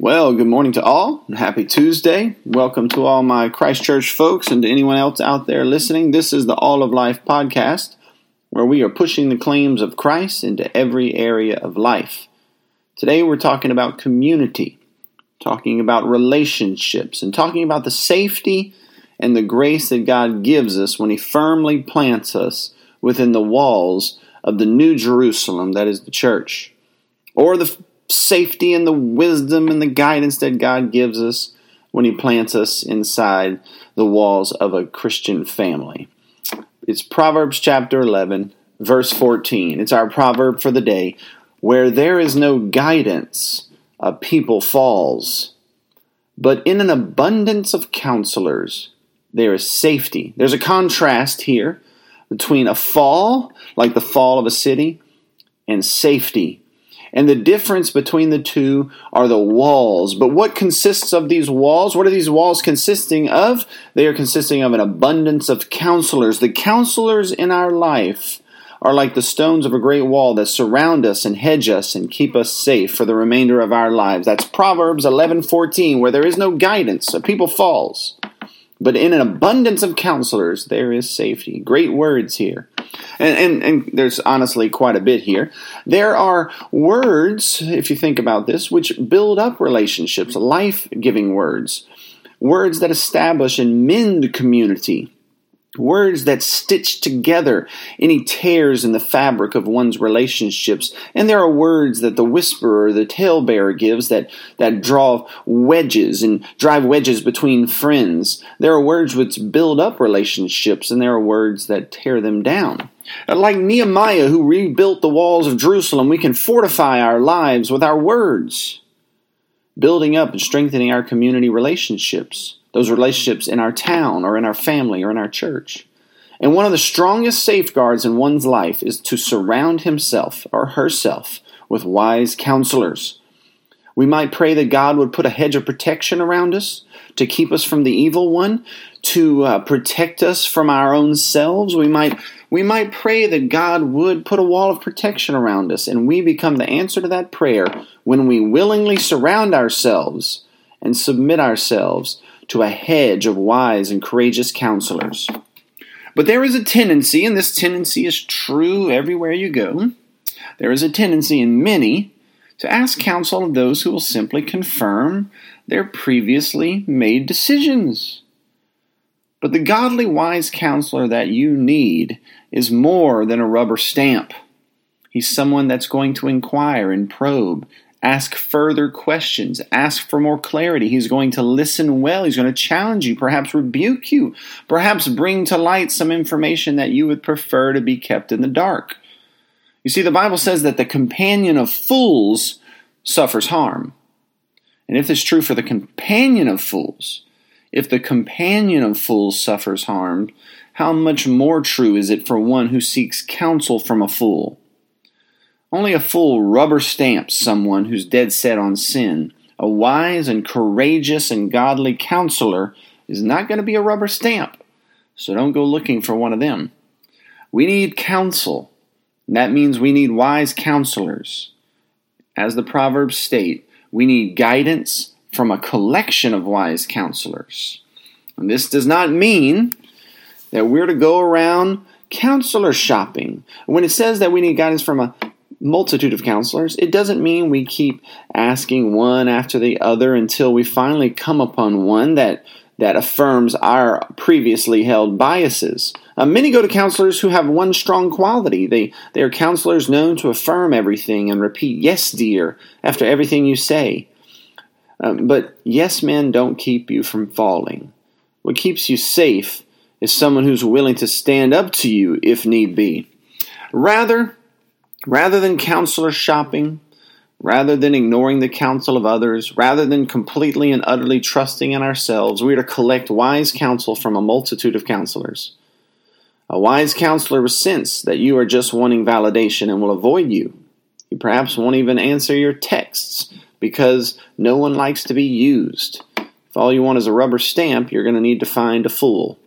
Well, good morning to all. Happy Tuesday. Welcome to all my Christchurch folks and to anyone else out there listening. This is the All of Life podcast, where we are pushing the claims of Christ into every area of life. Today we're talking about community, talking about relationships, and talking about the safety and the grace that God gives us when He firmly plants us within the walls of the New Jerusalem, that is the church, or the safety and the wisdom and the guidance that God gives us when He plants us inside the walls of a Christian family. It's Proverbs chapter 11, verse 14. It's our proverb for the day. Where there is no guidance, a people falls. But in an abundance of counselors, there is safety. There's a contrast here between a fall, like the fall of a city, and safety, and the difference between the two are the walls. But what consists of these walls? What are these walls consisting of? They are consisting of an abundance of counselors. The counselors in our life are like the stones of a great wall that surround us and hedge us and keep us safe for the remainder of our lives. That's Proverbs 11:14 where there is no guidance, a people falls. But in an abundance of counselors there is safety. Great words here and, and, and there's honestly quite a bit here. There are words, if you think about this, which build up relationships, life giving words, words that establish and mend community Words that stitch together any tears in the fabric of one's relationships. And there are words that the whisperer, the talebearer gives that, that draw wedges and drive wedges between friends. There are words which build up relationships, and there are words that tear them down. Like Nehemiah, who rebuilt the walls of Jerusalem, we can fortify our lives with our words, building up and strengthening our community relationships those relationships in our town or in our family or in our church. And one of the strongest safeguards in one's life is to surround himself or herself with wise counselors. We might pray that God would put a hedge of protection around us to keep us from the evil one, to uh, protect us from our own selves. We might we might pray that God would put a wall of protection around us, and we become the answer to that prayer when we willingly surround ourselves and submit ourselves to a hedge of wise and courageous counselors. But there is a tendency, and this tendency is true everywhere you go, there is a tendency in many to ask counsel of those who will simply confirm their previously made decisions. But the godly wise counselor that you need is more than a rubber stamp. He's someone that's going to inquire and probe Ask further questions. Ask for more clarity. He's going to listen well. He's going to challenge you, perhaps rebuke you, perhaps bring to light some information that you would prefer to be kept in the dark. You see, the Bible says that the companion of fools suffers harm. And if it's true for the companion of fools, if the companion of fools suffers harm, how much more true is it for one who seeks counsel from a fool? Only a fool rubber stamps someone who's dead set on sin. A wise and courageous and godly counselor is not going to be a rubber stamp, so don't go looking for one of them. We need counsel. that means we need wise counselors. As the Proverbs state, we need guidance from a collection of wise counselors. And this does not mean that we're to go around counselor shopping. When it says that we need guidance from a multitude of counselors, it doesn't mean we keep asking one after the other until we finally come upon one that that affirms our previously held biases. Uh, many go to counselors who have one strong quality. They, they are counselors known to affirm everything and repeat, yes, dear, after everything you say. Um, but yes men don't keep you from falling. What keeps you safe is someone who's willing to stand up to you if need be. Rather, Rather than counselor shopping, rather than ignoring the counsel of others, rather than completely and utterly trusting in ourselves, we are to collect wise counsel from a multitude of counselors. A wise counselor will sense that you are just wanting validation and will avoid you. He perhaps won't even answer your texts because no one likes to be used. If all you want is a rubber stamp, you're going to need to find a fool.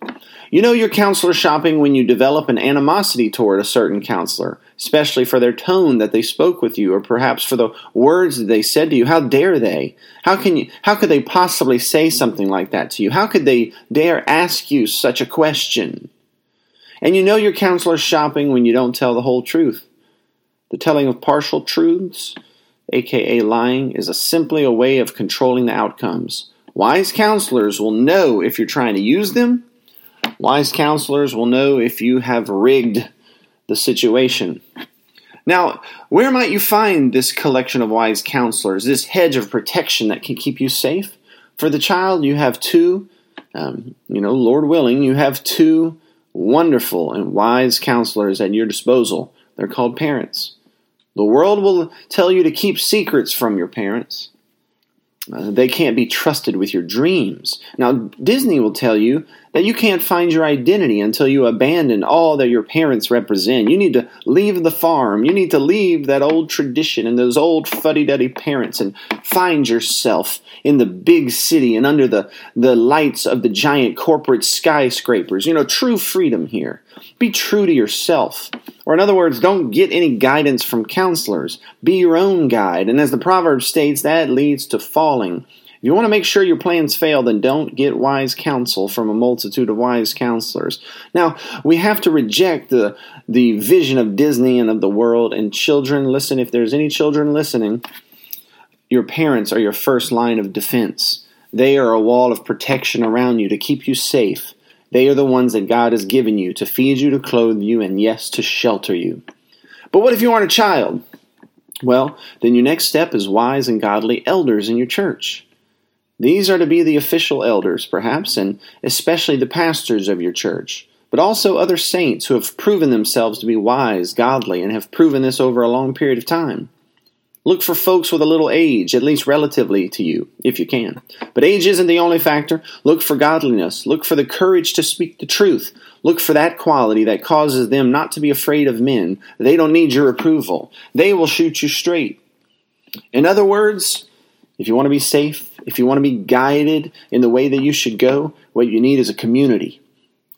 You know your counselor shopping when you develop an animosity toward a certain counselor, especially for their tone that they spoke with you or perhaps for the words that they said to you. How dare they? How can you how could they possibly say something like that to you? How could they dare ask you such a question? And you know your counselor shopping when you don't tell the whole truth. The telling of partial truths, aka lying, is a simply a way of controlling the outcomes. Wise counselors will know if you're trying to use them Wise counselors will know if you have rigged the situation. Now, where might you find this collection of wise counselors, this hedge of protection that can keep you safe? For the child, you have two, um, you know, Lord willing, you have two wonderful and wise counselors at your disposal. They're called parents. The world will tell you to keep secrets from your parents. Uh, they can't be trusted with your dreams. Now, Disney will tell you that you can't find your identity until you abandon all that your parents represent. You need to leave the farm. You need to leave that old tradition and those old fuddy duddy parents and find yourself in the big city and under the, the lights of the giant corporate skyscrapers. You know, true freedom here. Be true to yourself. Or, in other words, don't get any guidance from counselors. Be your own guide. And as the proverb states, that leads to falling. If you want to make sure your plans fail, then don't get wise counsel from a multitude of wise counselors. Now, we have to reject the, the vision of Disney and of the world. And children, listen, if there's any children listening, your parents are your first line of defense. They are a wall of protection around you to keep you safe. They are the ones that God has given you to feed you, to clothe you, and yes, to shelter you. But what if you aren't a child? Well, then your next step is wise and godly elders in your church. These are to be the official elders, perhaps, and especially the pastors of your church, but also other saints who have proven themselves to be wise, godly, and have proven this over a long period of time. Look for folks with a little age, at least relatively to you, if you can. But age isn't the only factor. Look for godliness. Look for the courage to speak the truth. Look for that quality that causes them not to be afraid of men. They don't need your approval. They will shoot you straight. In other words, if you want to be safe, if you want to be guided in the way that you should go, what you need is a community.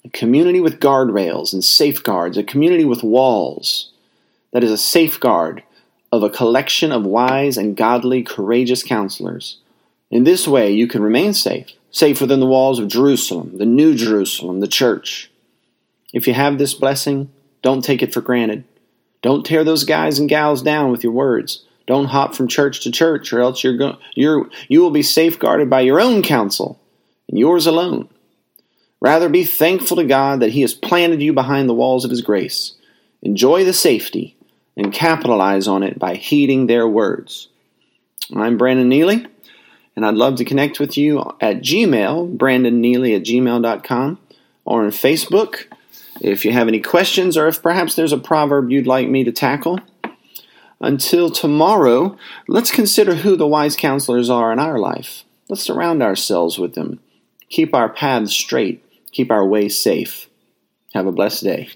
A community with guardrails and safeguards, a community with walls that is a safeguard of a collection of wise and godly, courageous counselors. In this way, you can remain safe, safe within the walls of Jerusalem, the New Jerusalem, the church. If you have this blessing, don't take it for granted. Don't tear those guys and gals down with your words. Don't hop from church to church, or else you're going you're you will be safeguarded by your own counsel and yours alone. Rather be thankful to God that He has planted you behind the walls of His grace. Enjoy the safety and capitalize on it by heeding their words. I'm Brandon Nealy, and I'd love to connect with you at Gmail, brandonnealy at gmail.com, or on Facebook. If you have any questions, or if perhaps there's a proverb you'd like me to tackle. Until tomorrow, let's consider who the wise counselors are in our life. Let's surround ourselves with them. Keep our paths straight. Keep our way safe. Have a blessed day.